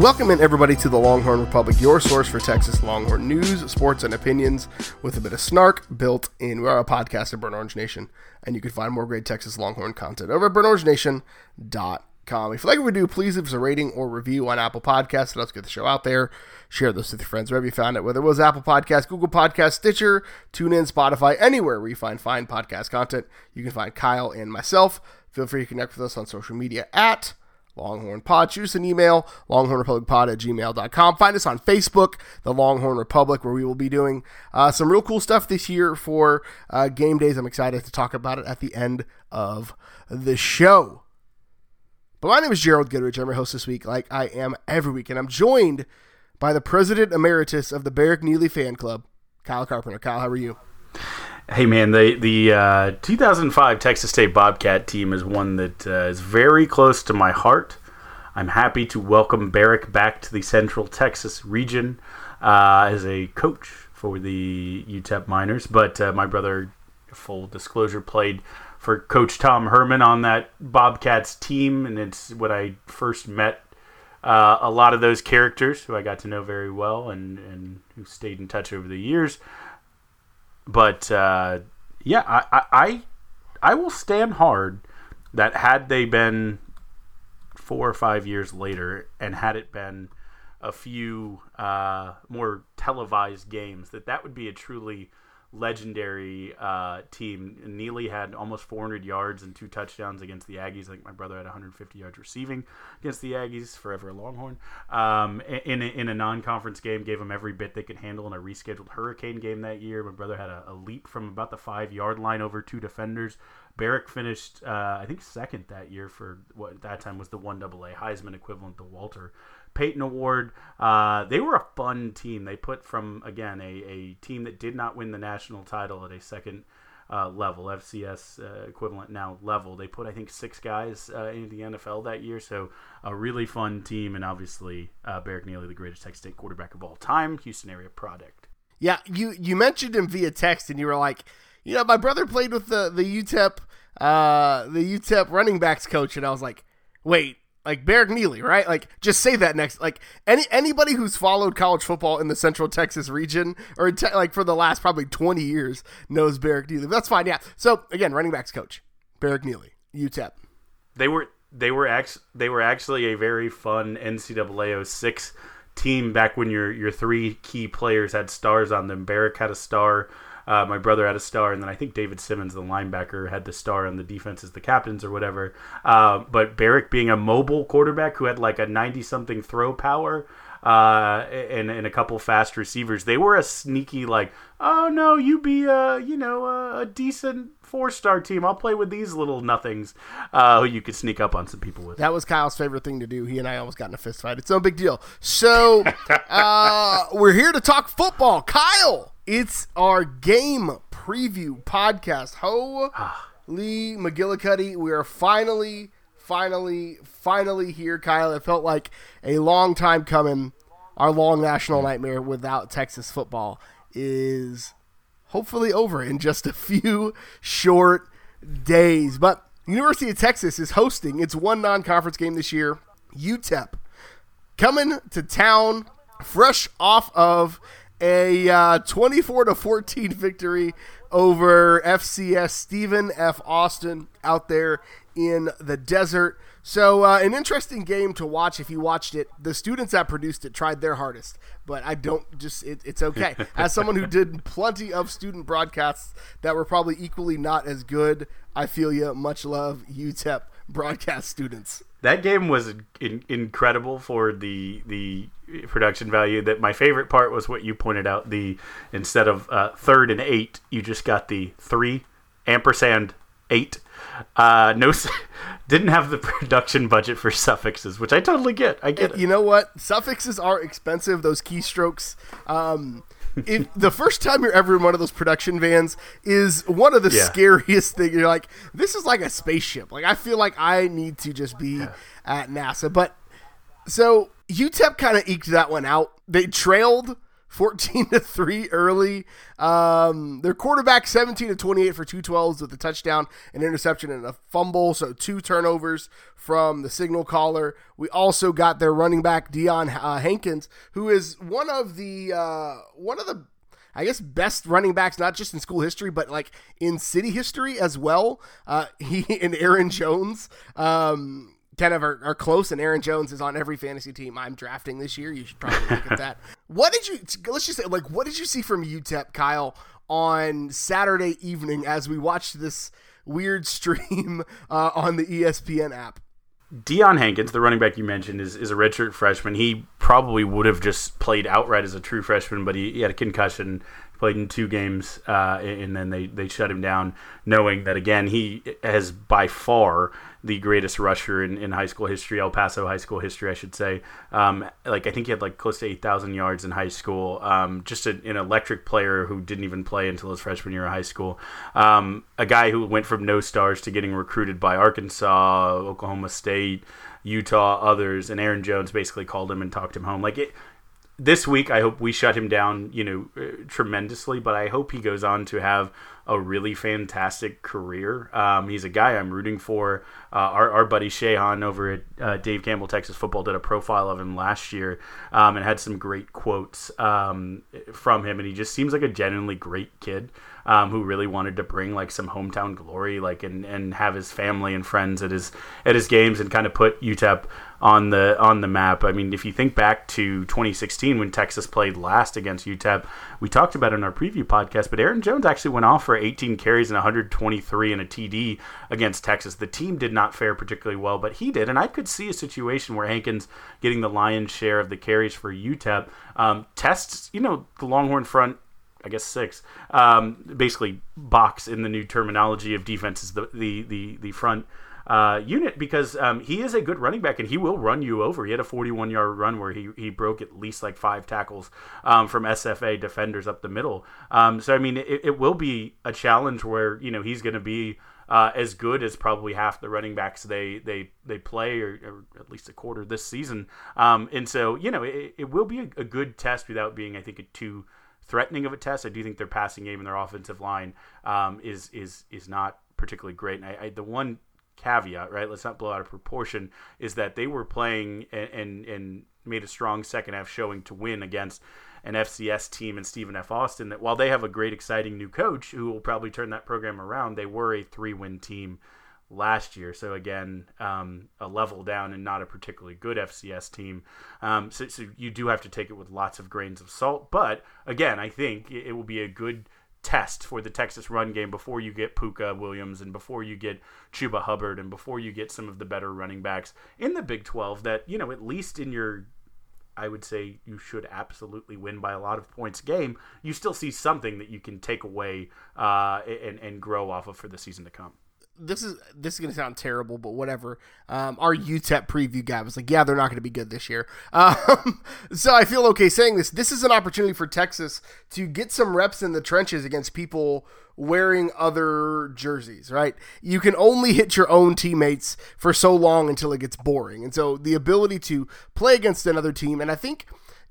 Welcome in everybody to the Longhorn Republic, your source for Texas Longhorn news, sports, and opinions with a bit of snark built in. We are a podcast of Burnt Orange Nation, and you can find more great Texas Longhorn content over at burntorangenation.com. If you like what we do, please leave us a rating or review on Apple Podcasts. Let's get the show out there. Share this with your friends wherever you found it, whether it was Apple Podcasts, Google Podcasts, Stitcher, TuneIn, Spotify, anywhere where you find fine podcast content. You can find Kyle and myself. Feel free to connect with us on social media at Longhorn Pod. Shoot us an email, longhornrepublicpod at gmail.com. Find us on Facebook, the Longhorn Republic, where we will be doing uh, some real cool stuff this year for uh, game days. I'm excited to talk about it at the end of the show. But my name is Gerald Goodrich. I'm your host this week, like I am every week, and I'm joined by the president emeritus of the Barrick Nealy Fan Club, Kyle Carpenter. Kyle, how are you? Hey man, the the uh, 2005 Texas State Bobcat team is one that uh, is very close to my heart. I'm happy to welcome Barrick back to the Central Texas region uh, as a coach for the UTEP Miners. But uh, my brother, full disclosure, played for Coach Tom Herman on that Bobcats team, and it's when I first met uh, a lot of those characters who I got to know very well and, and who stayed in touch over the years but uh, yeah, I, I I will stand hard that had they been four or five years later, and had it been a few uh, more televised games, that that would be a truly legendary uh, team. Nealy had almost 400 yards and two touchdowns against the Aggies. I think my brother had 150 yards receiving against the Aggies, forever a Longhorn. Um, in, a, in a non-conference game, gave them every bit they could handle in a rescheduled Hurricane game that year. My brother had a, a leap from about the five-yard line over two defenders. Barrick finished, uh, I think, second that year for what at that time was the one AA Heisman equivalent to Walter Payton Award. Uh, they were a fun team. They put from again a, a team that did not win the national title at a second uh, level, FCS uh, equivalent now level. They put I think six guys uh, into the NFL that year, so a really fun team, and obviously uh, Barrick Nealy, the greatest Texas State quarterback of all time, Houston area product. Yeah, you you mentioned him via text, and you were like, you know, my brother played with the the UTEP uh, the UTEP running backs coach, and I was like, wait, like Barrick Nealy, right? Like just say that next. Like any anybody who's followed college football in the Central Texas region or te- like for the last probably twenty years knows Barrick Nealy. That's fine. Yeah. So again, running backs coach Barrick Neely, UTEP. They were they were actually they were actually a very fun NCAA 06 team back when your your three key players had stars on them. Barrick had a star. Uh, my brother had a star, and then I think David Simmons, the linebacker, had the star on the defense as the captains or whatever. Uh, but Barrick being a mobile quarterback who had like a 90 something throw power uh, and, and a couple fast receivers, they were a sneaky, like, oh no, you be a, you know, a, decent four star team. I'll play with these little nothings uh, who you could sneak up on some people with. That was Kyle's favorite thing to do. He and I almost got in a fist fight. It's no big deal. So uh, we're here to talk football. Kyle, it's our game preview podcast. Holy McGillicuddy, we are finally, finally, finally here, Kyle. It felt like a long time coming. Our long national nightmare without Texas football is hopefully over in just a few short days. But University of Texas is hosting its one non-conference game this year. UTEP coming to town, fresh off of a uh, 24 to 14 victory over FCS Stephen F. Austin out there in the desert. So, uh, an interesting game to watch if you watched it. The students that produced it tried their hardest, but I don't just, it, it's okay. As someone who did plenty of student broadcasts that were probably equally not as good, I feel you. Much love, UTEP broadcast students. That game was in, incredible for the the production value. That my favorite part was what you pointed out. The instead of uh, third and eight, you just got the three ampersand eight. Uh, no, didn't have the production budget for suffixes, which I totally get. I get it. You know what? Suffixes are expensive. Those keystrokes. Um, if the first time you're ever in one of those production vans is one of the Yeah. scariest things. You're like, this is like a spaceship. Like I feel like I need to just be at NASA. But so UTEP kind of eked that one out. They trailed 14 to 3 early. Um, their quarterback 17 to 28 for 212s with a touchdown, an interception, and a fumble. So two turnovers from the signal caller. We also got their running back Deion uh, Hankins, who is one of the uh, one of the I guess best running backs, not just in school history, but like in city history as well. Uh, he and Aaron Jones um, kind of are, are close, and Aaron Jones is on every fantasy team I'm drafting this year. You should probably look at that. What did you? Let's just say, like, what did you see from UTEP, Kyle, on Saturday evening as we watched this weird stream uh, on the ESPN app? Deion Hankins, the running back you mentioned, is, is a redshirt freshman. He probably would have just played outright as a true freshman, but he, he had a concussion, played in two games, uh, and then they, they shut him down, knowing that, again, he has by far the greatest rusher in, in high school history, El Paso high school history, I should say. Um, like, I think he had like close to 8,000 yards in high school. Um, just a, an electric player who didn't even play until his freshman year of high school. Um, a guy who went from no stars to getting recruited by Arkansas, Oklahoma State, Utah, others, and Aaron Jones basically called him and talked him home. Like it, this week, I hope we shut him down, you know, uh, tremendously. But I hope he goes on to have a really fantastic career. Um, he's a guy I'm rooting for. Uh, our, our buddy Shehan over at uh, Dave Campbell Texas Football did a profile of him last year um, and had some great quotes um, from him. And he just seems like a genuinely great kid um, who really wanted to bring like some hometown glory, like and, and have his family and friends at his at his games and kind of put UTEP on the on the map. I mean, if you think back to 2016 when Texas played last against UTEP, we talked about it in our preview podcast, but Aaron Jones actually went off for 18 carries and 123 and a TD against Texas. The team did not fare particularly well, but he did, and I could see a situation where Hankins getting the lion's share of the carries for UTEP um, tests, you know, the Longhorn front I guess six. Um, basically, box in the new terminology of defense is the the the, the front uh, unit because um, he is a good running back and he will run you over. He had a 41 yard run where he, he broke at least like five tackles um, from SFA defenders up the middle. Um, so I mean, it, it will be a challenge where you know he's going to be. Uh, as good as probably half the running backs they they they play, or, or at least a quarter this season. Um, and so you know it, it will be a, a good test without being, I think, a too threatening of a test. I do think their passing game and their offensive line um, is is is not particularly great. And I, I, the one caveat, right? Let's not blow out of proportion. Is that they were playing and, and and made a strong second half showing to win against an FCS team and Stephen F. Austin. That while they have a great, exciting new coach who will probably turn that program around, they were a three-win team last year. So again, um, a level down and not a particularly good FCS team. Um, so, so you do have to take it with lots of grains of salt. But again, I think it, will be a good test for the Texas run game before you get Pooka Williams and before you get Chuba Hubbard and before you get some of the better running backs in the Big 12 that, you know, at least in your I would say you should absolutely win by a lot of points game. You still see something that you can take away uh, and and grow off of for the season to come this is this is gonna sound terrible, but whatever. Um, our UTEP preview guy was like, "Yeah, they're not gonna be good this year." Um, so I feel okay saying this. This is an opportunity for Texas to get some reps in the trenches against people wearing other jerseys. Right? You can only hit your own teammates for so long until it gets boring, and so the ability to play against another team, and I think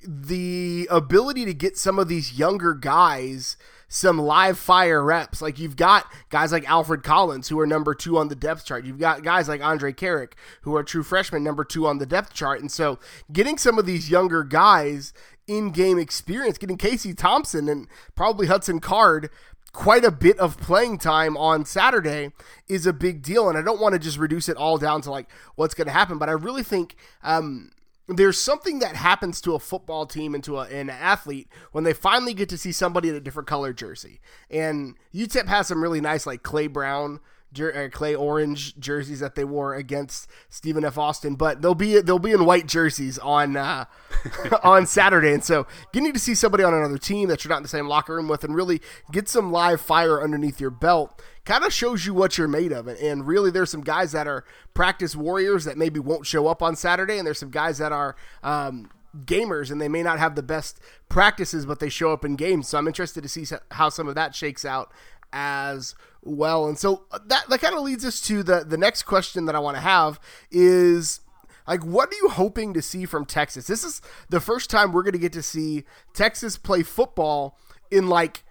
the ability to get some of these younger guys some live fire reps. Like you've got guys like Alfred Collins who are number two on the depth chart. You've got guys like Andre Carrick who are true freshmen, number two on the depth chart. And so getting some of these younger guys in game experience, getting Casey Thompson and probably Hudson Card quite a bit of playing time on Saturday is a big deal. And I don't want to just reduce it all down to like what's going to happen, but I really think um, there's something that happens to a football team and to a, an athlete when they finally get to see somebody in a different color jersey. And UTEP has some really nice, like Clay Brown jer- uh, clay orange jerseys that they wore against Stephen F. Austin, but they'll be they'll be in white jerseys on uh, on Saturday, and so getting to see somebody on another team that you're not in the same locker room with, and really get some live fire underneath your belt, kind of shows you what you're made of. And really, there's some guys that are practice warriors that maybe won't show up on Saturday, and there's some guys that are. Um, gamers and they may not have the best practices but they show up in games so i'm interested to see how some of that shakes out as well. And so uh, that that kind of leads us to the the next question that I want to have is like what are you hoping to see from Texas? This is the first time we're going to get to see Texas play football in like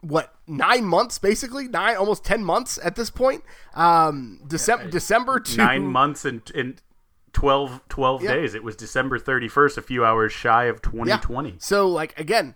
what nine months basically nine almost 10 months at this point um december december to nine months and, and 12, 12 yeah. days it was december 31st a few hours shy of 2020 yeah. so like again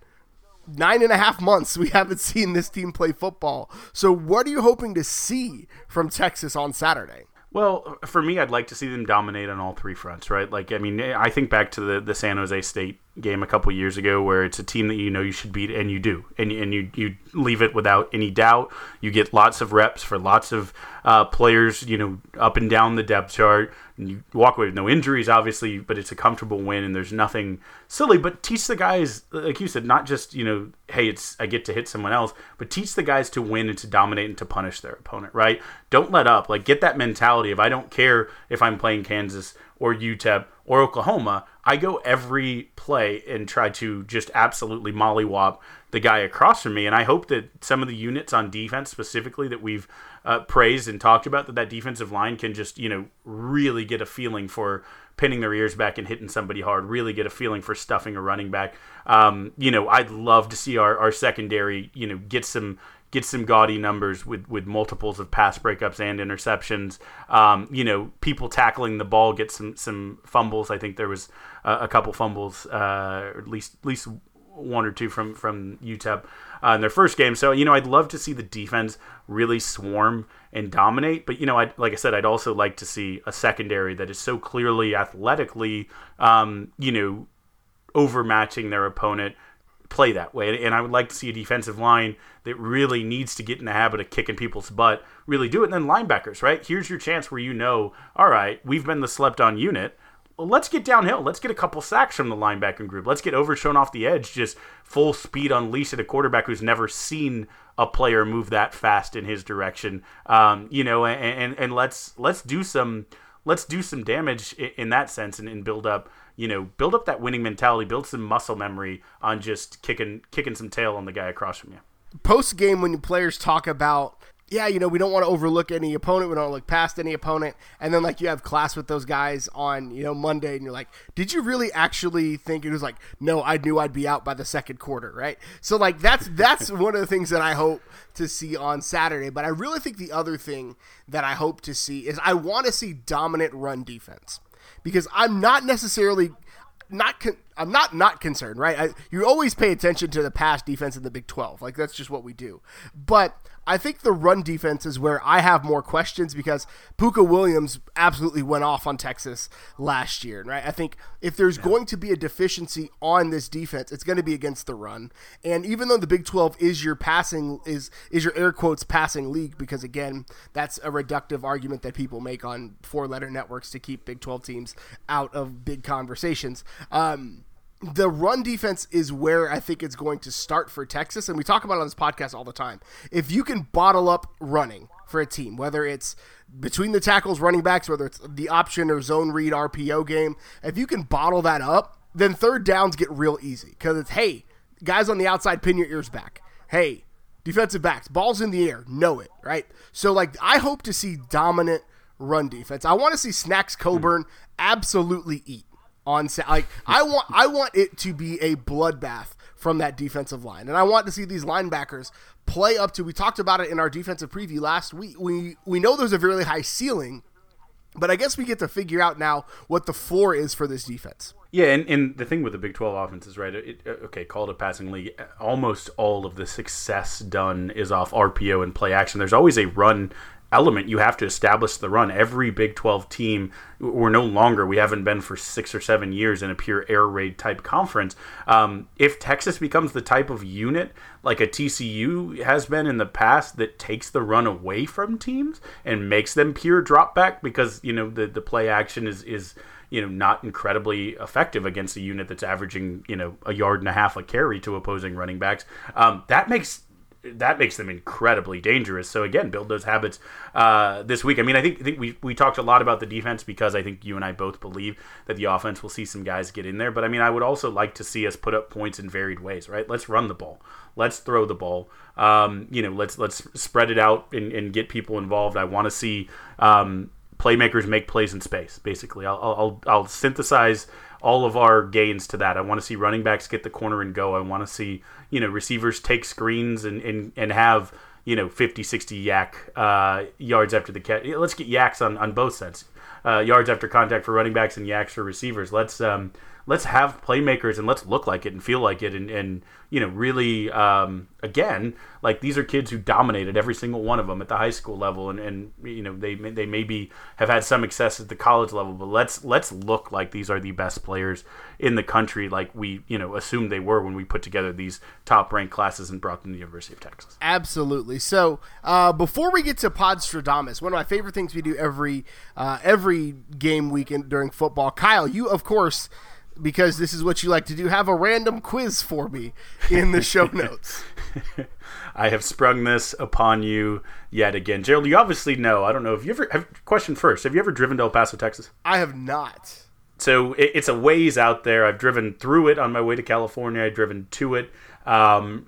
nine and a half months we haven't seen this team play football. So, what are you hoping to see from Texas on Saturday? Well, for me, I'd like to see them dominate on all three fronts, right? Like, I mean, I think back to the, the San Jose State game a couple years ago where it's a team that you know you should beat and you do and, and you, you leave it without any doubt you get lots of reps for lots of uh, players you know up and down the depth chart you walk away with no injuries obviously but it's a comfortable win and there's nothing silly but teach the guys like you said not just you know hey it's i get to hit someone else but teach the guys to win and to dominate and to punish their opponent right? Don't let up. Like get that mentality of i don't care if i'm playing kansas or utep or oklahoma I go every play and try to just absolutely mollywop the guy across from me. And I hope that some of the units on defense, specifically that we've uh, praised and talked about, that that defensive line can just you know really get a feeling for pinning their ears back and hitting somebody hard. Really get a feeling for stuffing a running back. Um, you know, I'd love to see our, our secondary you know get some get some gaudy numbers with, with multiples of pass breakups and interceptions. Um, you know, people tackling the ball get some some fumbles. I think there was uh, a couple fumbles, uh, or at least at least one or two from from UTEP uh, in their first game. So you know, I'd love to see the defense really swarm and dominate. But you know, I like I said, I'd also like to see a secondary that is so clearly athletically, um, you know, overmatching their opponent play that way. And I would like to see a defensive line that really needs to get in the habit of kicking people's butt, really do it. And then linebackers, right? Here's your chance where you know, all right, we've been the slept on unit. Let's get downhill. Let's get a couple sacks from the linebacking group. Let's get Overshown off the edge, just full speed unleashed at a quarterback who's never seen a player move that fast in his direction. Um, you know, and, and, and let's let's do some let's do some damage in that sense and, and build up you know, build up that winning mentality, build some muscle memory on just kicking kicking some tail on the guy across from you. Post game, when players talk about, yeah, you know, we don't want to overlook any opponent, we don't look past any opponent, and then like you have class with those guys on, you know, Monday, and you're like, did you really actually think it was like, no, I knew I'd be out by the second quarter, right? So like that's that's one of the things that I hope to see on Saturday. But I really think the other thing that I hope to see is I want to see dominant run defense because I'm not necessarily not con- I'm not not concerned, right? I, you always pay attention to the pass defense in the Big 12. Like that's just what we do. But I think the run defense is where I have more questions because Pooka Williams absolutely went off on Texas last year, right? I think if there's yeah. going to be a deficiency on this defense, it's going to be against the run. And even though the Big 12 is your passing is is your air quotes passing league because again, that's a reductive argument that people make on four-letter networks to keep Big 12 teams out of big conversations. Um, the run defense is where I think it's going to start for Texas. And we talk about it on this podcast all the time. If you can bottle up running for a team, whether it's between the tackles, running backs, whether it's the option or zone read RPO game, if you can bottle that up, then third downs get real easy because it's, hey, guys on the outside, pin your ears back. Hey, defensive backs, balls in the air, know it, right? So, like, I hope to see dominant run defense. I want to see Snacks Coburn hmm. absolutely eat on like I want I want it to be a bloodbath from that defensive line. And I want to see these linebackers play up to we talked about it in our defensive preview last week. We we know there's a really high ceiling, but I guess we get to figure out now what the floor is for this defense. Yeah, and, and the thing with the Big 12 offense is, right, it, okay, called a passing league, almost all of the success done is off RPO and play action. There's always a run element. You have to establish the run. Every Big 12 team, we're no longer, we haven't been for six or seven years in a pure air raid type conference. Um, if Texas becomes the type of unit like a TCU has been in the past that takes the run away from teams and makes them pure drop back because, you know, the, the play action is, is, you know, not incredibly effective against a unit that's averaging, you know, a yard and a half a carry to opposing running backs. Um, that makes that makes them incredibly dangerous. So again, build those habits uh, this week. I mean, I think I think we we talked a lot about the defense because I think you and I both believe that the offense will see some guys get in there. But I mean, I would also like to see us put up points in varied ways. Right? Let's run the ball. Let's throw the ball. Um, you know, let's let's spread it out and, and get people involved. I want to see um, playmakers make plays in space. Basically, I'll I'll, I'll synthesize all of our gains to that. I want to see running backs get the corner and go. I want to see, you know, receivers take screens and, and, and have, you know, 50, 60 YAC uh, yards after the catch. Let's get YACs on, on both sides. Uh, yards after contact for running backs and YACs for receivers. Let's um, let's have playmakers and let's look like it and feel like it and, and you know really um, again like these are kids who dominated every single one of them at the high school level and, and you know they they maybe have had some success at the college level but let's let's look like these are the best players in the country like we you know assumed they were when we put together these top ranked classes and brought them to the University of Texas. Absolutely. So uh, before we get to Podstradamus one of my favorite things we do every uh, every game weekend during football Kyle you of course because this is what you like to do, have a random quiz for me in the show notes. I have sprung this upon you yet again, Gerald. You obviously know. I don't know if you ever. Have, question first: Have you ever driven to El Paso, Texas? I have not. So it, it's a ways out there. I've driven through it on my way to California. I've driven to it um,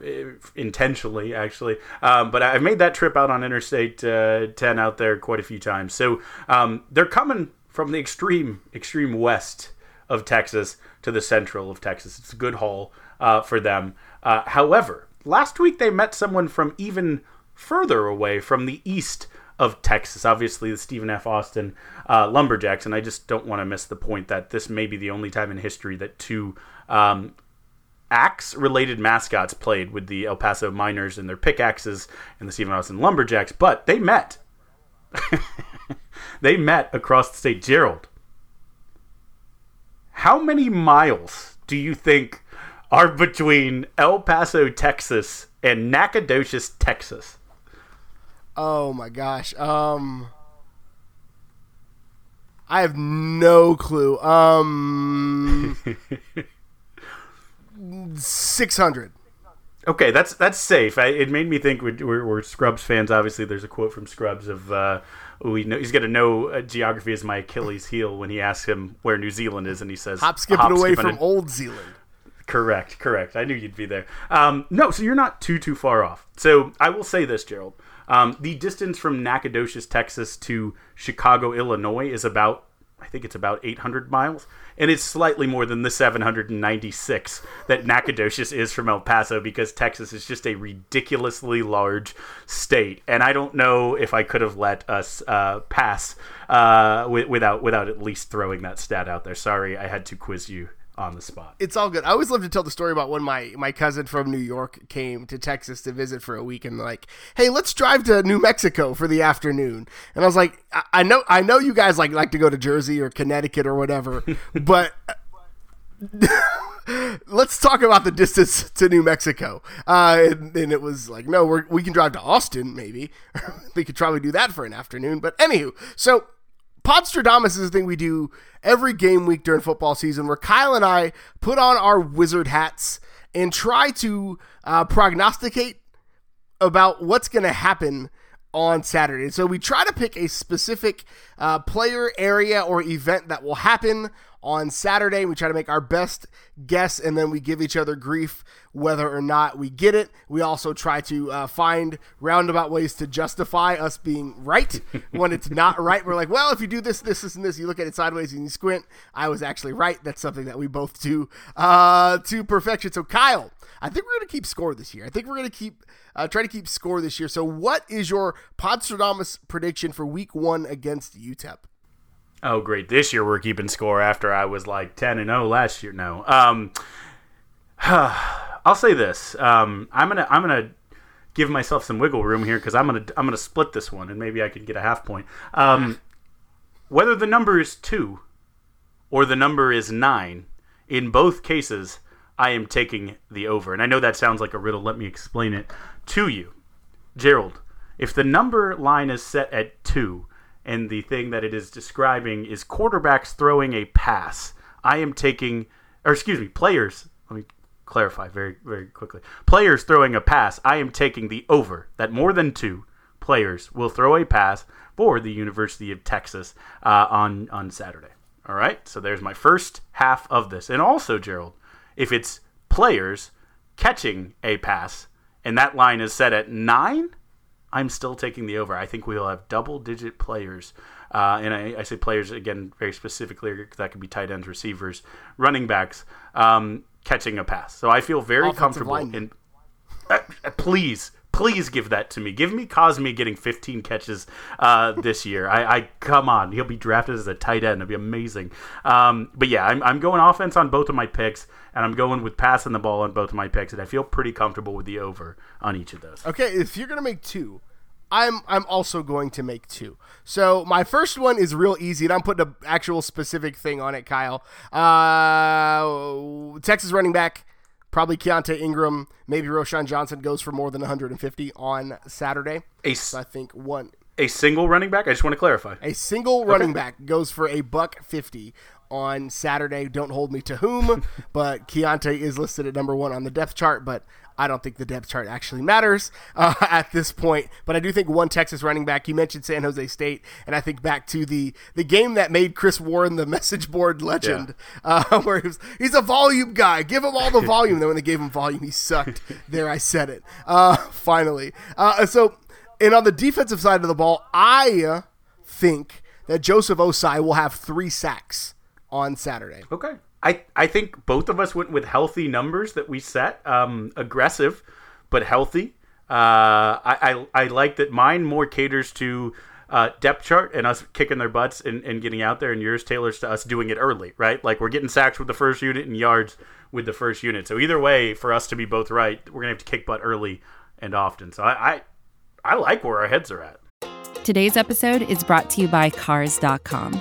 intentionally, actually. Um, but I've made that trip out on Interstate uh, 10 out there quite a few times. So um, they're coming from the extreme, extreme west of Texas to the central of Texas. It's a good haul uh, for them. Uh, however, last week they met someone from even further away from the east of Texas. Obviously, the Stephen F. Austin uh, Lumberjacks, and I just don't want to miss the point that this may be the only time in history that two um, axe-related mascots played with the El Paso Miners and their pickaxes and the Stephen Austin Lumberjacks, but they met. they met across the state. Gerald, how many miles do you think are between El Paso, Texas, and Nacogdoches, Texas? Oh my gosh. Um I have no clue. Um 600. Okay, that's that's safe. I, it made me think we're, we're, we're, Scrubs fans. Obviously, there's a quote from Scrubs of uh, we know he's going to know uh, geography is my Achilles heel when he asks him where New Zealand is, and he says hop skipping hop, away skipping from Old Zealand. Correct, correct. I knew you'd be there. Um, no, so you're not too too far off. So I will say this, Gerald. Um, the distance from Nacogdoches, Texas, to Chicago, Illinois, is about I think it's about 800 miles, and it's slightly more than the 796 that Nacogdoches is from El Paso because Texas is just a ridiculously large state, and I don't know if I could have let us uh, pass uh, without without at least throwing that stat out there. Sorry, I had to quiz you on the spot. It's all good. I always love to tell the story about when my my cousin from New York came to Texas to visit for a week and like, hey, let's drive to New Mexico for the afternoon. And I was like, I, I know I know you guys like like to go to Jersey or Connecticut or whatever, but. let's talk about the distance to New Mexico. Uh, and, and, it was like, no, we we can drive to Austin, maybe. we could probably do that for an afternoon. But anywho, so Podstradamus is a thing we do every game week during football season where Kyle and I put on our wizard hats and try to uh, prognosticate about what's going to happen on Saturday. So we try to pick a specific uh, player, area, or event that will happen on Saturday. We try to make our best guess, and then we give each other grief whether or not we get it. We also try to uh, find roundabout ways to justify us being right when it's not right. We're like, well, if you do this, this, this, and this, you look at it sideways and you squint. I was actually right. That's something that we both do uh, to perfection. So, Kyle, I think we're going to keep score this year. I think we're going to keep uh, try to keep score this year. So, what is your Podstradamus prediction for Week One against UTEP? Oh, great! This year we're keeping score after I was like ten and zero last year. No, um, I'll say this. Um, I'm gonna I'm gonna give myself some wiggle room here because I'm gonna I'm gonna split this one and maybe I could get a half point. Um, whether the number is two or the number is nine, in both cases, I am taking the over. And I know that sounds like a riddle. Let me explain it to you, Gerald. If the number line is set at two and the thing that it is describing is quarterbacks throwing a pass. I am taking, or excuse me, players. Let me clarify very, very quickly. Players throwing a pass. I am taking the over that more than two players will throw a pass for the University of Texas uh, on on Saturday. All right, so there's my first half of this, and also Gerald, if it's players catching a pass and that line is set at nine I'm still taking the over. I think we will have double digit players. Uh, and I, I, say players again very specifically. That could be tight ends, receivers, running backs, um, catching a pass. So I feel very Offensive comfortable. In, uh, please, please give that to me. Give me Cosme getting 15 catches uh, this year. I, I, come on, he'll be drafted as a tight end. It'll be amazing. Um, but yeah, I'm, I'm going offense on both of my picks, and I'm going with passing the ball on both of my picks, and I feel pretty comfortable with the over on each of those. Okay, if you're gonna make two, I'm I'm also going to make two. So my first one is real easy, and I'm putting an actual specific thing on it, Kyle. Uh, Texas running back Probably Keaontay Ingram, maybe Roschon Johnson goes for more than 150 on Saturday. A, so I think one. A single running back. I just want to clarify. A single running okay. back goes for a buck 50 on Saturday. Don't hold me to whom, but Keaontay is listed at number one on the depth chart, but I don't think the depth chart actually matters uh, at this point. But I do think one Texas running back. You mentioned San Jose State, and I think back to the the game that made Chris Warren the message board legend, yeah. uh, where he was, he's a volume guy. Give him all the volume. then when they gave him volume, he sucked. there, I said it. Uh, finally. Uh, so, and on the defensive side of the ball, I think that Joseph Ossai will have three sacks on Saturday. Okay. I, I think both of us went with healthy numbers that we set, um, aggressive but healthy. Uh, I, I, I like that mine more caters to uh, depth chart and us kicking their butts and, and getting out there, and yours tailors to us doing it early, right? Like we're getting sacks with the first unit and yards with the first unit. So either way, for us to be both right, we're gonna have to kick butt early and often. So I, I, I like where our heads are at. Today's episode is brought to you by Cars.com.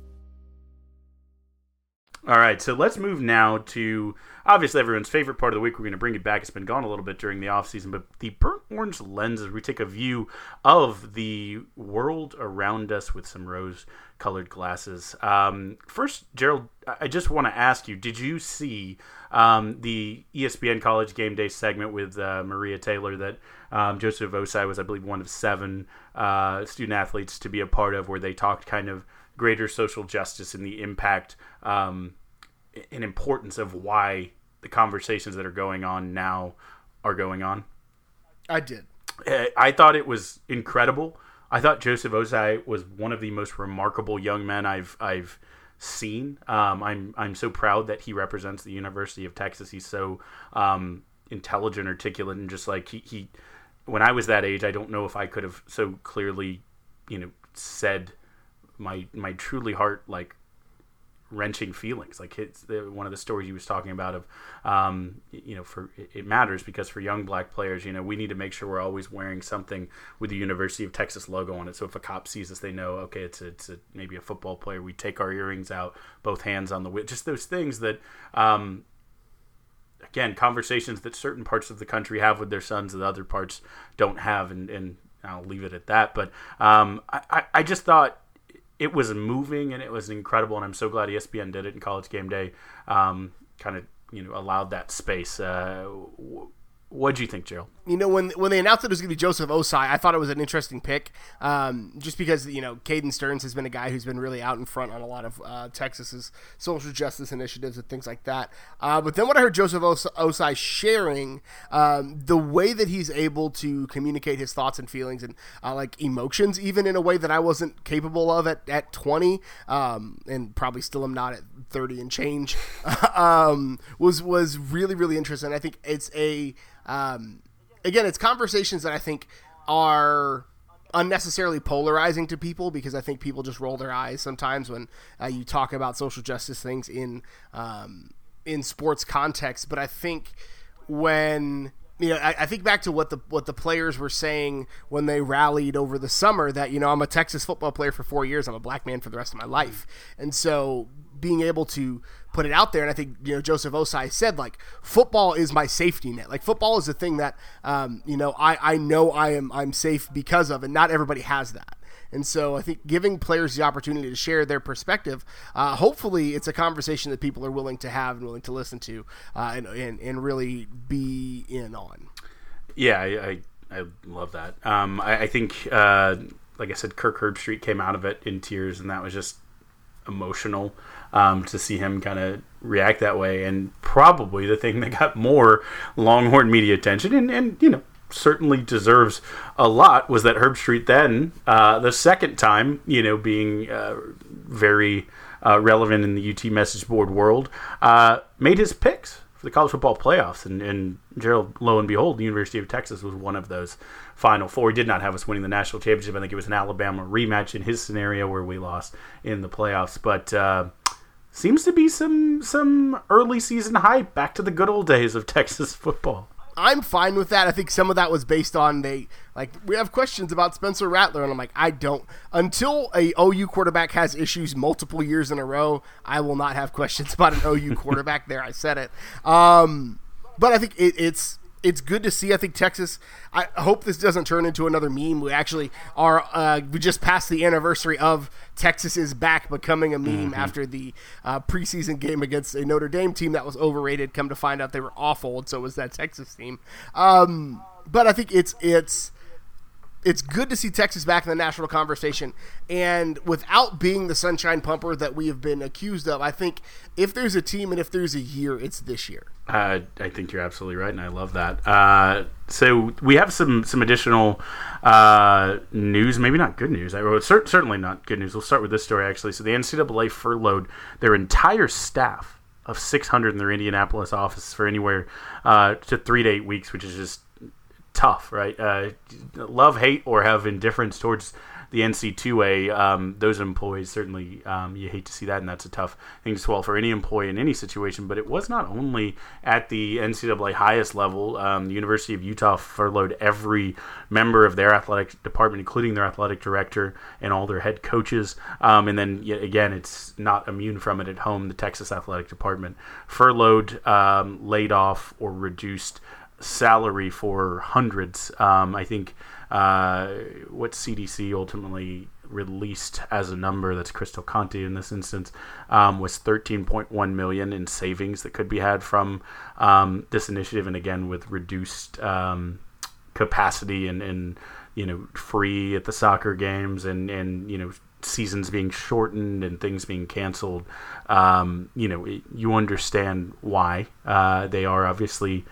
All right, so let's move now to obviously everyone's favorite part of the week. We're going to bring it back. It's been gone a little bit during the off season, but the burnt orange lenses. We take a view of the world around us with some rose-colored glasses. Um, first, Gerald, I just want to ask you: Did you see um, the ESPN College Game Day segment with uh, Maria Taylor that um, Joseph Ossai was, I believe, one of seven uh, student athletes to be a part of, where they talked kind of greater social justice and the impact um, an importance of why the conversations that are going on now are going on. I did. I thought it was incredible. I thought Joseph Ossai was one of the most remarkable young men I've I've seen. Um, I'm I'm so proud that he represents the University of Texas. He's so um, intelligent, articulate, and just like he, he. When I was that age, I don't know if I could have so clearly, you know, said my my truly heart like wrenching feelings. Like it's the, one of the stories he was talking about of, um, you know, for it matters because for young black players, you know, we need to make sure we're always wearing something with the University of Texas logo on it. So if a cop sees us, they know, okay, it's a, it's a, maybe a football player. We take our earrings out, both hands on the whip. Just those things that, um, again, conversations that certain parts of the country have with their sons that other parts don't have, and, and I'll leave it at that. But um, I, I just thought it was moving and it was incredible, and I'm so glad ESPN did it in College Game Day. Um, kind of you know allowed that space. Uh, what'd you think, Gerald? You know, when when they announced that it was going to be Joseph Ossai, I thought it was an interesting pick, um, just because you know Caden Stearns has been a guy who's been really out in front on a lot of uh, Texas's social justice initiatives and things like that. Uh, but then when I heard Joseph Os- Ossai sharing um, the way that he's able to communicate his thoughts and feelings and uh, like emotions, even in a way that I wasn't capable of at, at 20, um, and probably still am not at 30 and change, um, was was really really interesting. I think it's a um, again, it's conversations that I think are unnecessarily polarizing to people because I think people just roll their eyes sometimes when uh, you talk about social justice things in um, in sports context. But I think when you know, I, I, think back to what the what the players were saying when they rallied over the summer that you know I'm a Texas football player for four years, I'm a black man for the rest of my life, and so being able to put it out there. And I think you know Joseph Ossai said like football is my safety net. Like football is the thing that um, you know I I know I am I'm safe because of, and not everybody has that. And so I think giving players the opportunity to share their perspective, uh, hopefully it's a conversation that people are willing to have and willing to listen to uh, and, and, and really be in on. Yeah, I, I, I love that. Um, I, I, think, uh, like I said, Kirk Herbstreit came out of it in tears, and that was just emotional um, to see him kind of react that way. And probably the thing that got more Longhorn media attention, and, and you know, certainly deserves a lot, was that Herbstreit then, uh, the second time, you know, being uh, very uh, relevant in the UT message board world, uh, made his picks for the college football playoffs. And, and Gerald, lo and behold, the University of Texas was one of those Final Four. He did not have us winning the national championship. I think it was an Alabama rematch in his scenario where we lost in the playoffs. But uh, seems to be some some early season hype back to the good old days of Texas football. I'm fine with that. I think some of that was based on they like we have questions about Spencer Rattler, and I'm like, I don't until a OU quarterback has issues multiple years in a row. I will not have questions about an OU quarterback. there, I said it. Um, but I think it, it's it's good to see. I think Texas. I hope this doesn't turn into another meme. We actually are. Uh, we just passed the anniversary of Texas is back becoming a meme mm-hmm. after the uh, preseason game against a Notre Dame team that was overrated. Come to find out they were awful, and so was that Texas team. Um, but I think it's it's it's good to see Texas back in the national conversation. And without being the sunshine pumper that we have been accused of, I think if there's a team and if there's a year, it's this year. Uh, I think you're absolutely right, and I love that. Uh, so we have some some additional uh, news, maybe not good news. I wrote certainly not good news. We'll start with this story actually. So the NCAA furloughed their entire staff of 600 in their Indianapolis office for anywhere uh, to three to eight weeks, which is just tough, right? Uh, love, hate, or have indifference towards the NC2A, um, those employees certainly um, you hate to see that, and that's a tough thing to swallow for any employee in any situation. But it was not only at the NCAA highest level. Um, the University of Utah furloughed every member of their athletic department, including their athletic director and all their head coaches. Um, and then again, it's not immune from it at home. The Texas athletic department furloughed, um, laid off, or reduced salary for hundreds. Um, I think uh, what CDC ultimately released as a number that's Chris Del Conte in this instance um, was 13.1 million in savings that could be had from um, this initiative, and again with reduced um, capacity and, and you know free at the soccer games and and you know seasons being shortened and things being canceled. Um, you know you understand why uh, they are obviously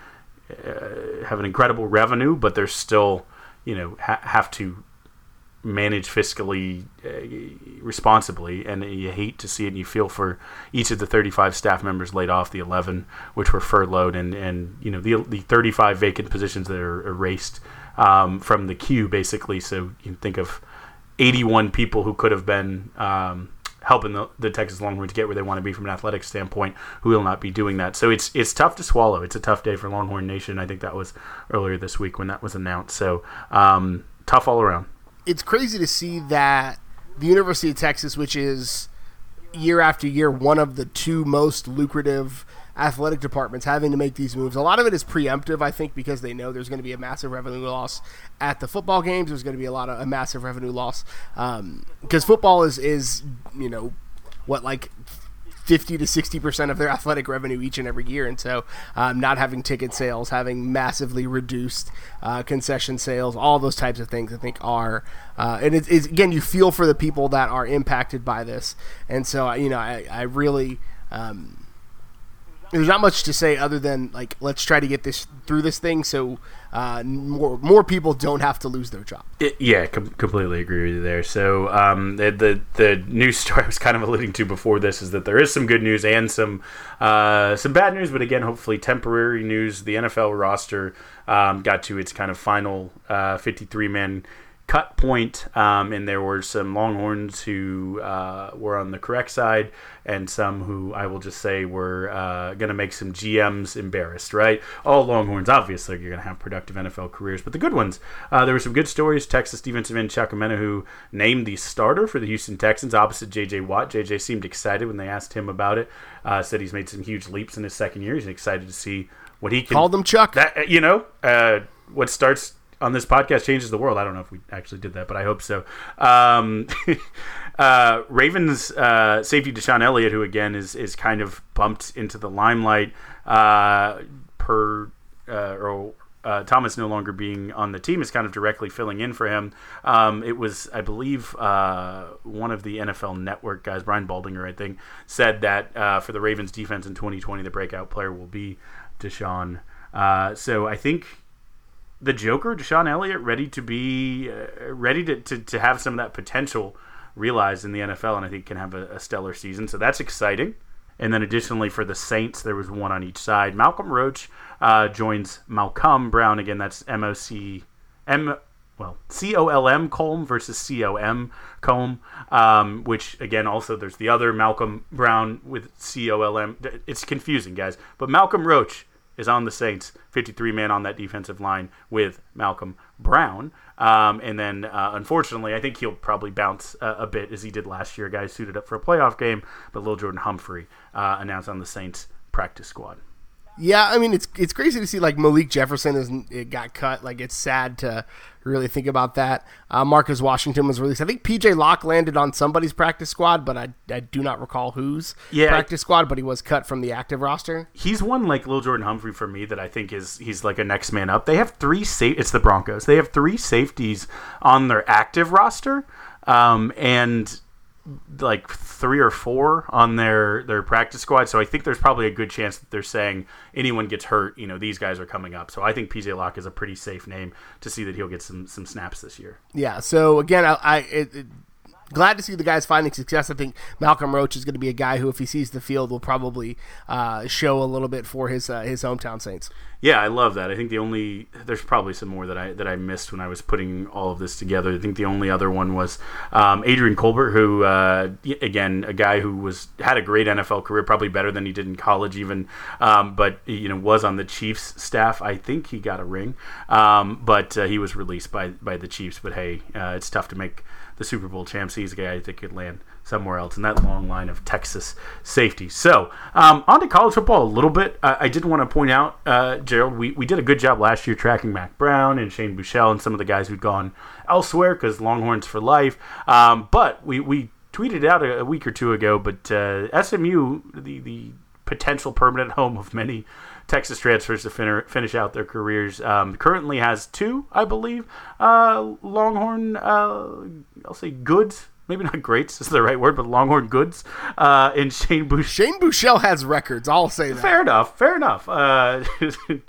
uh, have an incredible revenue, but they're still, you know, ha- have to manage fiscally uh, responsibly. And you hate to see it. And you feel for each of the 35 staff members laid off, the 11 which were furloughed, and and you know the the 35 vacant positions that are erased um, from the queue, basically. So you can think of 81 people who could have been. Um, helping the, the Texas Longhorns to get where they want to be from an athletic standpoint, who will not be doing that. So it's it's tough to swallow. It's a tough day for Longhorn Nation. I think that was earlier this week when that was announced. So um, tough all around. It's crazy to see that the University of Texas, which is year after year one of the two most lucrative athletic departments having to make these moves. A lot of it is preemptive, I think, because they know there's going to be a massive revenue loss at the football games. There's going to be a lot of a massive revenue loss because um, football is is you know what like 50 to 60 percent of their athletic revenue each and every year, and so um, not having ticket sales, having massively reduced uh, concession sales, all those types of things, I think are uh, and it's, it's, again you feel for the people that are impacted by this, and so you know I, I really. Um, there's not much to say other than like let's try to get this through this thing so uh, more more people don't have to lose their job. It, yeah, com- completely agree with you there. So um, the, the, the news story I was kind of alluding to before this is that there is some good news and some uh, some bad news, but again, hopefully temporary news. The NFL roster um, got to its kind of final uh, 53 man cut point, um, and there were some Longhorns who uh, were on the correct side, and some who I will just say were uh, going to make some GMs embarrassed. Right? All Longhorns, obviously, you're going to have productive NFL careers, but the good ones. Uh, there were some good stories. Texas defensive end Chuck who named the starter for the Houston Texans opposite J.J. Watt. J.J. seemed excited when they asked him about it. Uh, said he's made some huge leaps in his second year. He's excited to see what he can. Call them Chuck. That you know, uh, what starts on this podcast changes the world. I don't know if we actually did that, but I hope so. Um, uh, Ravens uh, safety DeShon Elliott, who again is is kind of bumped into the limelight uh, per uh, or. Uh, Thomas no longer being on the team is kind of directly filling in for him. Um, it was, I believe, uh, one of the NFL Network guys, Brian Baldinger, I think, said that for the Ravens defense in 2020, the breakout player will be DeShon. so I think the Joker, DeShon Elliott, ready to be uh, ready to, to, to have some of that potential realized in the NFL, and I think can have a, a, stellar season. So that's exciting. And then additionally for the Saints, there was one on each side. Malcolm Roach uh, joins Malcolm Brown again. That's M O C M well C O L M Colm versus C O M Comb, um, which again also there's the other Malcolm Brown with C O L M. It's confusing, guys. But Malcolm Roach is on the Saints, 53 man on that defensive line with Malcolm Brown. Um, and then, uh, unfortunately, I think he'll probably bounce uh, a bit as he did last year. Guys suited up for a playoff game, but Lil Jordan Humphrey uh, announced on the Saints practice squad. Yeah, I mean it's it's crazy to see like Malik Jefferson is it got cut. Like it's sad to really think about that. Uh, Marcus Washington was released. I think PJ Locke landed on somebody's practice squad, but I, I do not recall whose yeah, practice squad. But he was cut from the active roster. He's one like Lil Jordan Humphrey for me that I think is he's like a next man up. They have three safe. It's the Broncos. They have three safeties on their active roster, um, and like three or four on their their practice squad. So I think there's probably a good chance that they're saying anyone gets hurt, you know, these guys are coming up. So I think PJ Locke is a pretty safe name to see that he'll get some some snaps this year. Yeah. So again, I, I it, it, glad to see the guys finding success. I think Malcolm Roach is going to be a guy who, if he sees the field, will probably uh, show a little bit for his uh, his hometown Saints. Yeah, I love that. I think the only there's probably some more that I that I missed when I was putting all of this together. I think the only other one was um, Adrian Colbert, who uh, again a guy who was had a great NFL career, probably better than he did in college even, um, but you know was on the Chiefs staff. I think he got a ring, um, but uh, he was released by by the Chiefs. But hey, uh, it's tough to make the Super Bowl champs. He's a guy I think could land somewhere else in that long line of Texas safety. So, um, on to college football a little bit. Uh, I did want to point out, uh, Gerald, we, we did a good job last year tracking Mack Brown and Shane Buechele and some of the guys who'd gone elsewhere because Longhorns for life. Um, but we, we tweeted out a, a, week or two ago, but uh, SMU, the, the potential permanent home of many Texas transfers to fin- finish out their careers. Um, currently has two, I believe, uh, Longhorn, uh, I'll say goods. Maybe not greats is the right word, but Longhorn goods. Uh, and Shane Buechele. Shane Buechele has records. I'll say that. Fair enough. Fair enough. Uh, and,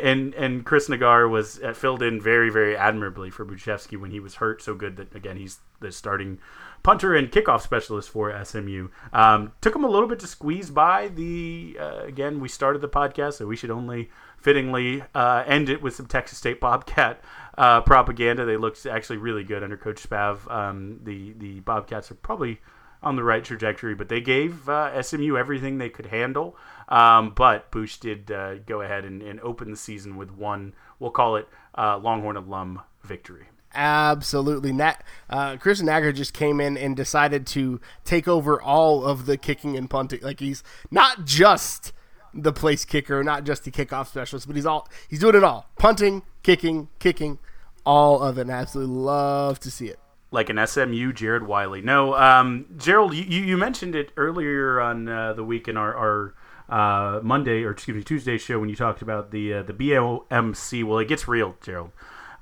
and, and Chris Naggar was uh, filled in very very admirably for Bujcevski when he was hurt. So good that again he's the starting punter and kickoff specialist for SMU. Um, took him a little bit to squeeze by the. Uh, again, we started the podcast, so we should only fittingly uh, end it with some Texas State Bobcat uh, propaganda. They looked actually really good under Coach Spav. Um, the the Bobcats are probably on the right trajectory, but they gave uh, SMU everything they could handle. Um, but Bush did uh, go ahead and, and, open the season with one, we'll call it uh, Longhorn alum victory. Absolutely. Nat, uh, Chris Naggar just came in and decided to take over all of the kicking and punting. Like he's not just the place kicker, not just the kickoff specialist, but he's all he's doing it all: punting, kicking, kicking, all of it. And I absolutely love to see it. like an SMU Jared Wiley. No, um, Gerald, you, you mentioned it earlier on uh, the week in our, our uh, Monday or excuse me Tuesday show when you talked about the uh, the BOMC. Well, it gets real, Gerald.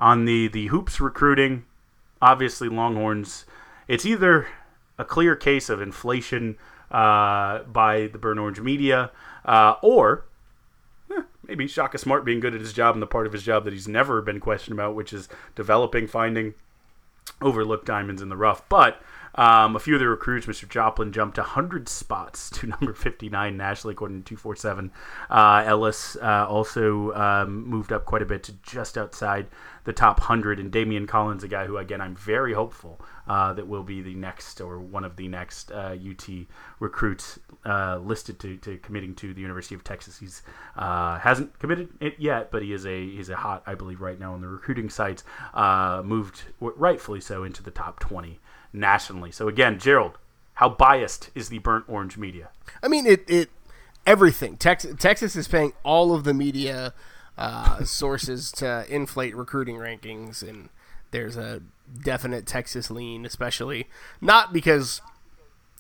On the the hoops recruiting, obviously Longhorns. It's either a clear case of inflation uh, by the Burn Orange media, uh, or eh, maybe Shaka Smart being good at his job and the part of his job that he's never been questioned about, which is developing, finding overlooked diamonds in the rough. But um, a few of the recruits, Mr. Joplin jumped 100 spots to number 59 nationally, according to 247. Uh, Ellis uh, also um, moved up quite a bit to just outside the top 100. And Damian Collins, a guy who, again, I'm very hopeful uh, that will be the next or one of the next UT uh, recruits uh, listed to, to committing to the University of Texas. He's uh, hasn't committed it yet, but he is a he's a hot, I believe, right now on the recruiting sites. moved rightfully so into the top 20 nationally. So again, Gerald, how biased is the burnt orange media? I mean, it it everything. Texas Texas is paying all of the media uh, sources to inflate recruiting rankings, and there's a definite Texas lean, especially not because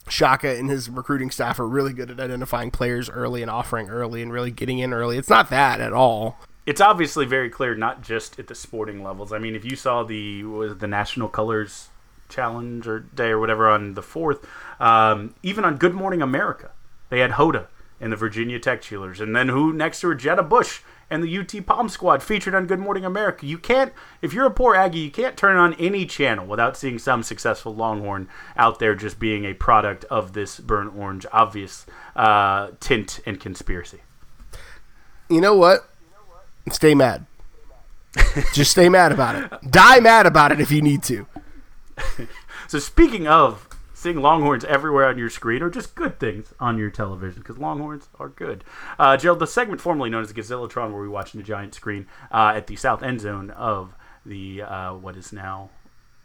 Shaka and his recruiting staff are really good at identifying players early and offering early and really getting in early. It's not that at all. It's obviously very clear, not just at the sporting levels. I mean, if you saw the was the national colors challenge or day or whatever on the fourth. Um, even on Good Morning America, they had Hoda and the Virginia Tech cheerleaders, and then who next to her, Jenna Bush and the UT Pom Squad featured on Good Morning America. You can't, if you're a poor Aggie, you can't turn on any channel without seeing some successful Longhorn out there just being a product of this burnt orange, obvious uh, tint and conspiracy. You know what? Stay mad. just stay mad about it. Die mad about it if you need to. so speaking of seeing Longhorns everywhere on your screen, or just good things on your television, because Longhorns are good. Uh, Gerald, the segment formerly known as the where we watch the giant screen uh, at the south end zone of the uh, what is now,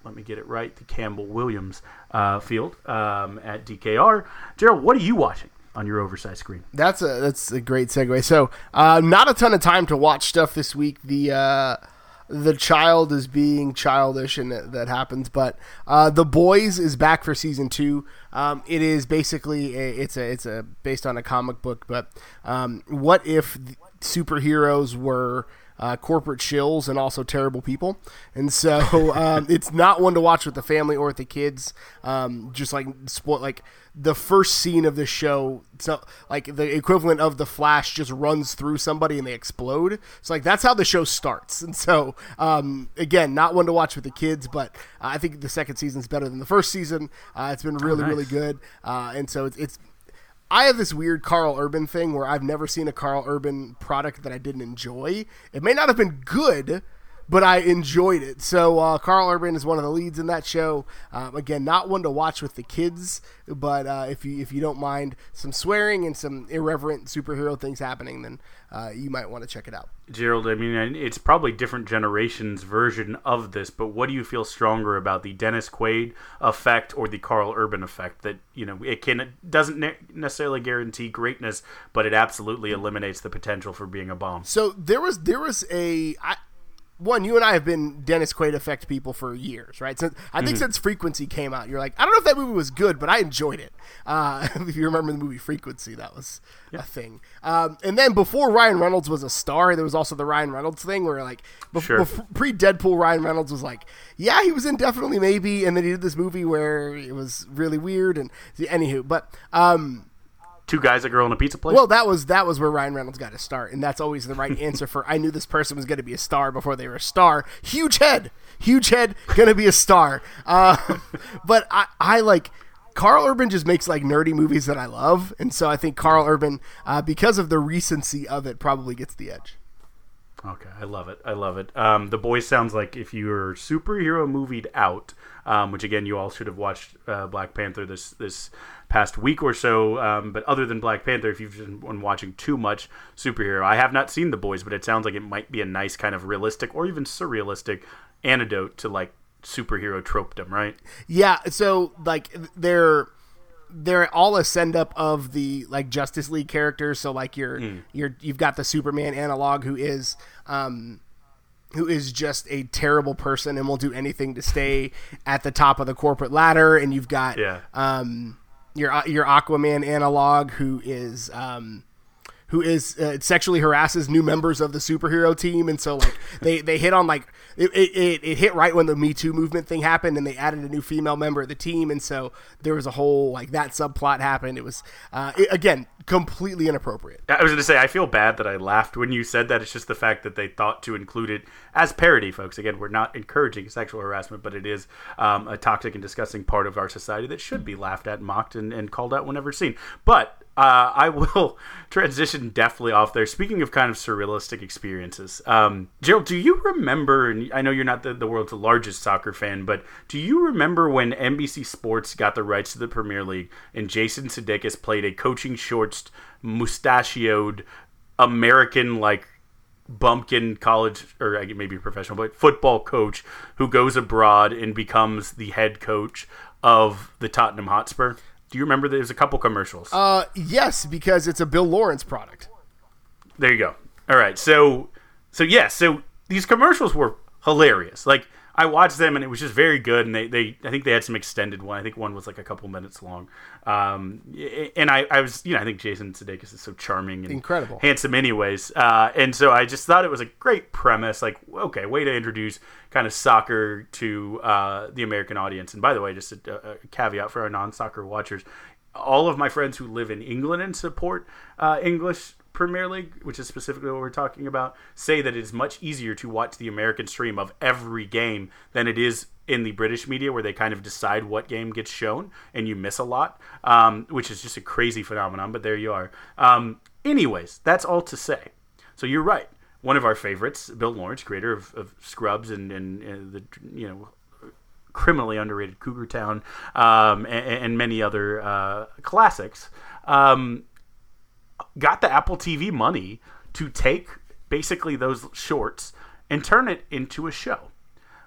let me get it right, the Campbell Williams uh, Field um, at DKR. Gerald, what are you watching? on your oversized screen. That's a that's a great segue. So, uh, not a ton of time to watch stuff this week. The uh, the child is being childish and that, that happens but uh, the boys is back for season two. Um, it is basically a, it's a it's a based on a comic book but um, what if superheroes were uh, corporate shills and also terrible people. And so um, it's not one to watch with the family or with the kids. Um, just like sport, like the first scene of the show, so like the equivalent of the Flash just runs through somebody and they explode. So like that's how the show starts. And so um, again, not one to watch with the kids, but I think the second season is better than the first season. Uh, it's been really oh, nice. really good. Uh, and so it's, it's I have this weird Karl Urban thing where I've never seen a Karl Urban product that I didn't enjoy. It may not have been good, but I enjoyed it. So uh, Karl Urban is one of the leads in that show. Um, again, not one to watch with the kids, but uh, if you if you don't mind some swearing and some irreverent superhero things happening, then uh, you might want to check it out. Gerald, I mean, it's probably different generations' version of this, but what do you feel stronger about the Dennis Quaid effect or the Karl Urban effect? That you know, it can it doesn't necessarily guarantee greatness, but it absolutely eliminates the potential for being a bomb. So there was there was a I, one, you and I have been Dennis Quaid effect people for years, right? Since I think mm-hmm. since Frequency came out, you're like, I don't know if that movie was good, but I enjoyed it. Uh, if you remember the movie Frequency, that was yeah. a thing. Um, and then before Ryan Reynolds was a star, there was also the Ryan Reynolds thing, where like bef- sure. bef- pre Deadpool, Ryan Reynolds was like, yeah, he was in Definitely Maybe, and then he did this movie where it was really weird. And anywho, but um, two guys, a girl, and a pizza place. Well, that was that was where Ryan Reynolds got his start, and that's always the right answer for. I knew this person was going to be a star before they were a star. Huge head, huge head, going to be a star. Uh, but I, I like. Karl Urban just makes like nerdy movies that I love, and so I think Karl Urban, uh, because of the recency of it, probably gets the edge. Okay, I love it. I love it. Um, the Boys sounds like if you're superhero movied out, um, which again you all should have watched uh, Black Panther this this past week or so. Um, but other than Black Panther, if you've been watching too much superhero, I have not seen The Boys, but it sounds like it might be a nice kind of realistic or even surrealistic antidote to like superhero tropedom, right? Yeah. So like they're they're all a send up of the like Justice League characters. So like you're mm. you're you've got the Superman analog who is um who is just a terrible person and will do anything to stay at the top of the corporate ladder. And you've got Yeah. um, your your Aquaman analog who is um, who is uh, sexually harasses new members of the superhero team, and so like they they hit on like it, it, it hit right when the Me Too movement thing happened, and they added a new female member of the team, and so there was a whole like that subplot happened. It was uh, it- again completely inappropriate. I was going to say, I feel bad that I laughed when you said that. It's just the fact that they thought to include it as parody, folks. Again, we're not encouraging sexual harassment, but it is um, a toxic and disgusting part of our society that should be laughed at, mocked, and, and called out whenever seen. But uh, I will transition deftly off there. Speaking of kind of surrealistic experiences, um, Gerald, do you remember? And I know you're not the, the world's largest soccer fan, but do you remember when NBC Sports got the rights to the Premier League and Jason Sudeikis played a coaching shorts, mustachioed American like bumpkin college or maybe professional, but football coach who goes abroad and becomes the head coach of the Tottenham Hotspur? Do you remember there's a couple commercials? Uh, yes, because it's a Bill Lawrence product. There you go. All right. So, so yes. so these commercials were hilarious. Like I watched them and it was just very good. And they, they, I think they had some extended one. I think one was like a couple minutes long. Um, and I, I was, you know, I think Jason Sudeikis is so charming and Incredible. handsome, anyways. Uh, and so I just thought it was a great premise. Like, okay, way to introduce kind of soccer to uh, the American audience. And by the way, just a, a caveat for our non-soccer watchers: all of my friends who live in England and support uh, English Premier League, which is specifically what we're talking about, say that it is much easier to watch the American stream of every game than it is in the British media, where they kind of decide what game gets shown, and you miss a lot, um, which is just a crazy phenomenon. But there you are. Um, anyways, that's all to say. So you're right. One of our favorites, Bill Lawrence, creator of, of Scrubs and, and, and the you know criminally underrated Cougar Town, um, and, and many other uh, classics, um, got the Apple TV money to take basically those shorts and turn it into a show.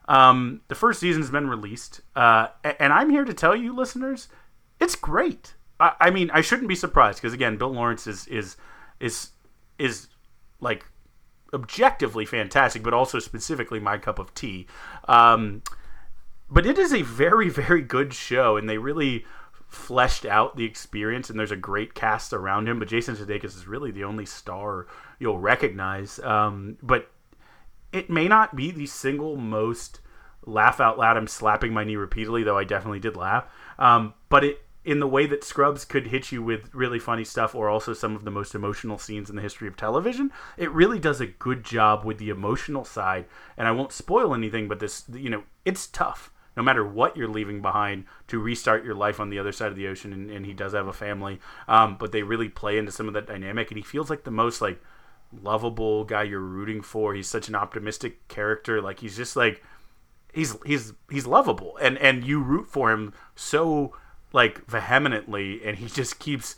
Um, the first season's been released, uh, and I'm here to tell you, listeners, it's great. I, I mean, I shouldn't be surprised because again, Bill Lawrence is is is is like objectively fantastic, but also specifically my cup of tea. Um, but it is a very very good show and they really fleshed out the experience and there's a great cast around him but jason sudeikis is really the only star you'll recognize. Um, but it may not be the single most laugh out loud i'm slapping my knee repeatedly though i definitely did laugh um, but it in the way that scrubs could hit you with really funny stuff or also some of the most emotional scenes in the history of television it really does a good job with the emotional side and i won't spoil anything but this you know it's tough no matter what you're leaving behind to restart your life on the other side of the ocean and, and he does have a family. Um, but they really play into some of that dynamic and he feels like the most like lovable guy you're rooting for. He's such an optimistic character. Like he's just like he's he's he's lovable. And and you root for him so like vehemently and he just keeps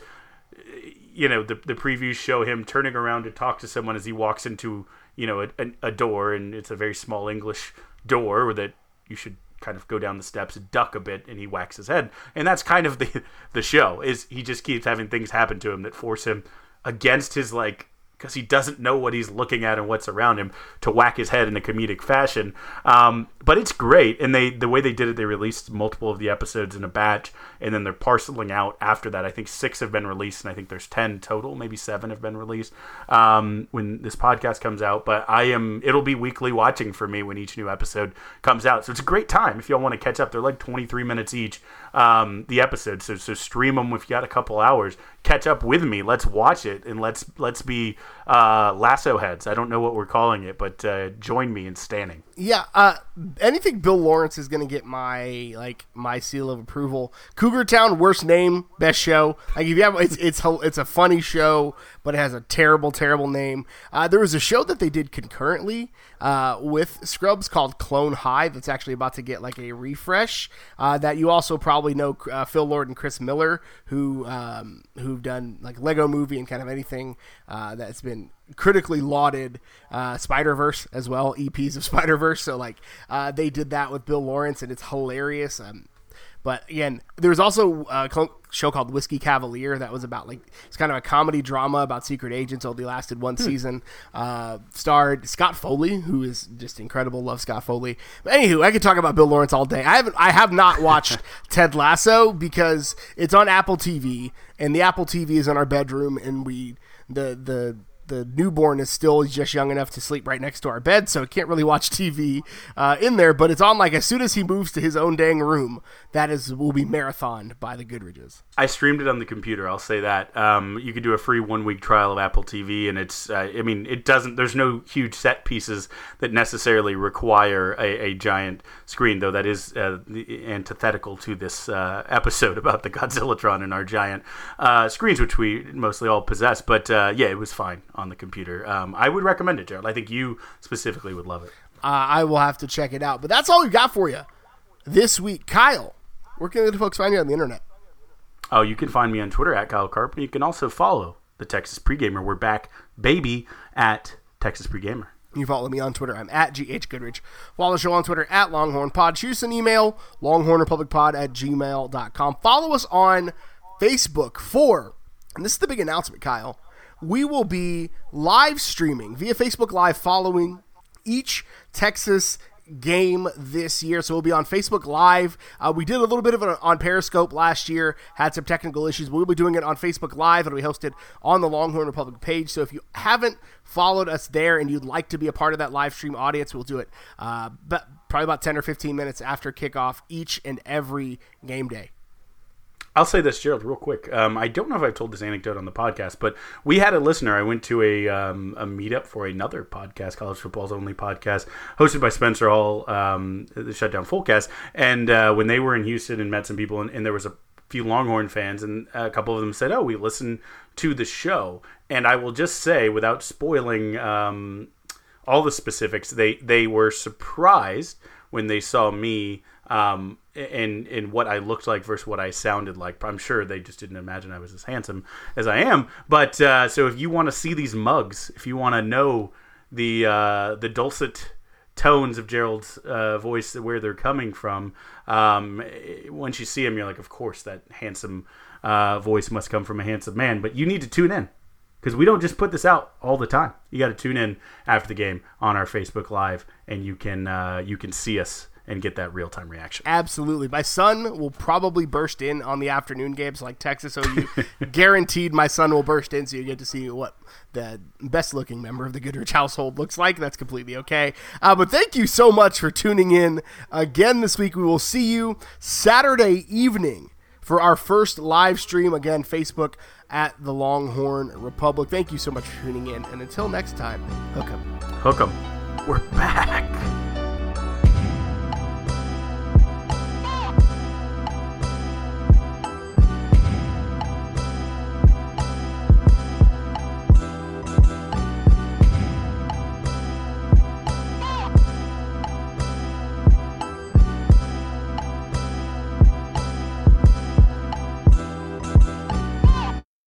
you know the the previews show him turning around to talk to someone as he walks into you know a, a, a door and it's a very small english door that you should kind of go down the steps duck a bit and he whacks his head. And that's kind of the the show is he just keeps having things happen to him that force him against his like because he doesn't know what he's looking at and what's around him to whack his head in a comedic fashion. Um, but it's great, and they the way they did it, they released multiple of the episodes in a batch, and then they're parceling out after that. I think six have been released, and I think there's ten total, maybe seven have been released um, when this podcast comes out. But I am it'll be weekly watching for me when each new episode comes out, so it's a great time if y'all want to catch up. They're like 23 minutes each, um, the episodes, so so stream them if you got a couple hours. Catch up with me. Let's watch it and let's let's be uh, lasso heads. I don't know what we're calling it, but uh, join me in standing. Yeah, uh, anything Bill Lawrence is going to get my like my seal of approval. Cougar Town, worst name, best show. Like if you have, it's it's it's a funny show, but it has a terrible, terrible name. Uh, there was a show that they did concurrently uh, with Scrubs called Clone High. That's actually about to get like a refresh. Uh, that you also probably know uh, Phil Lord and Chris Miller, who um, who've done like Lego Movie and kind of anything uh, that's been critically lauded uh, Spider Verse as well, EPs of Spider Verse. So like uh, they did that with Bill Lawrence, and it's hilarious. Um, But again, there was also a show called Whiskey Cavalier that was about like it's kind of a comedy drama about secret agents. Only lasted one hmm. season. Uh, starred Scott Foley, who is just incredible. Love Scott Foley. But anywho, I could talk about Bill Lawrence all day. I haven't. I have not watched Ted Lasso because it's on Apple TV, and the Apple TV is in our bedroom, and we the the the newborn is still just young enough to sleep right next to our bed, so can't really watch TV uh, in there. But it's on like as soon as he moves to his own dang room, that is will be marathoned by the Goodriches. I streamed it on the computer. I'll say that. Um, you could do a free one week trial of Apple TV, and it's. Uh, I mean, it doesn't. There's no huge set pieces that necessarily require a, a giant screen, though. That is uh, antithetical to this uh, episode about the Godzillatron and our giant uh, screens, which we mostly all possess. But uh, yeah, it was fine on the computer. Um, I would recommend it, Gerald. I think you specifically would love it. Uh, I will have to check it out. But that's all we've got for you this week. Kyle, where can the folks find you on the internet? Oh, you can find me on Twitter at Kyle Carp. You can also follow the Texas Pregamer. We're back, baby, at Texas Pregamer. You follow me on Twitter. I'm at GH Goodrich. Follow the show on Twitter at Longhorn Pod. Shoot us an email, longhornrepublicpod at gmail.com. Follow us on Facebook for, and this is the big announcement, Kyle we will be live streaming via Facebook Live following each Texas game this year. So we'll be on Facebook Live. Uh, we did a little bit of it on Periscope last year, had some technical issues, we'll be doing it on Facebook Live. and we hosted on the Longhorn Republic page. So if you haven't followed us there and you'd like to be a part of that live stream audience, we'll do it uh, but probably about 10 or 15 minutes after kickoff each and every game day. I'll say this, Gerald, real quick. Um, I don't know if I've told this anecdote on the podcast, but we had a listener. I went to a um, a meetup for another podcast, College Football's Only podcast, hosted by Spencer Hall, um, the Shutdown Fullcast. And uh, when they were in Houston and met some people, and, and, there was a few Longhorn fans, and a couple of them said, "Oh, we listen to the show." And I will just say, without spoiling um, all the specifics, they they were surprised when they saw me um, in in what I looked like versus what I sounded like. I'm sure they just didn't imagine I was as handsome as I am. But uh, so if you want to see these mugs, if you want to know the uh, the dulcet tones of Gerald's uh, voice, where they're coming from, um, once you see him, you're like, of course, that handsome uh, voice must come from a handsome man. But you need to tune in because we don't just put this out all the time. You got to tune in after the game on our Facebook Live, and you can uh, you can see us and get that real time reaction. Absolutely. My son will probably burst in on the afternoon games like Texas OU. Guaranteed my son will burst in so you get to see what the best looking member of the Goodrich household looks like. That's completely okay. Uh, but thank you so much for tuning in again this week. We will see you Saturday evening for our first live stream. Again, Facebook at the Longhorn Republic. Thank you so much for tuning in. And until next time, hook 'em. Hook 'em. We're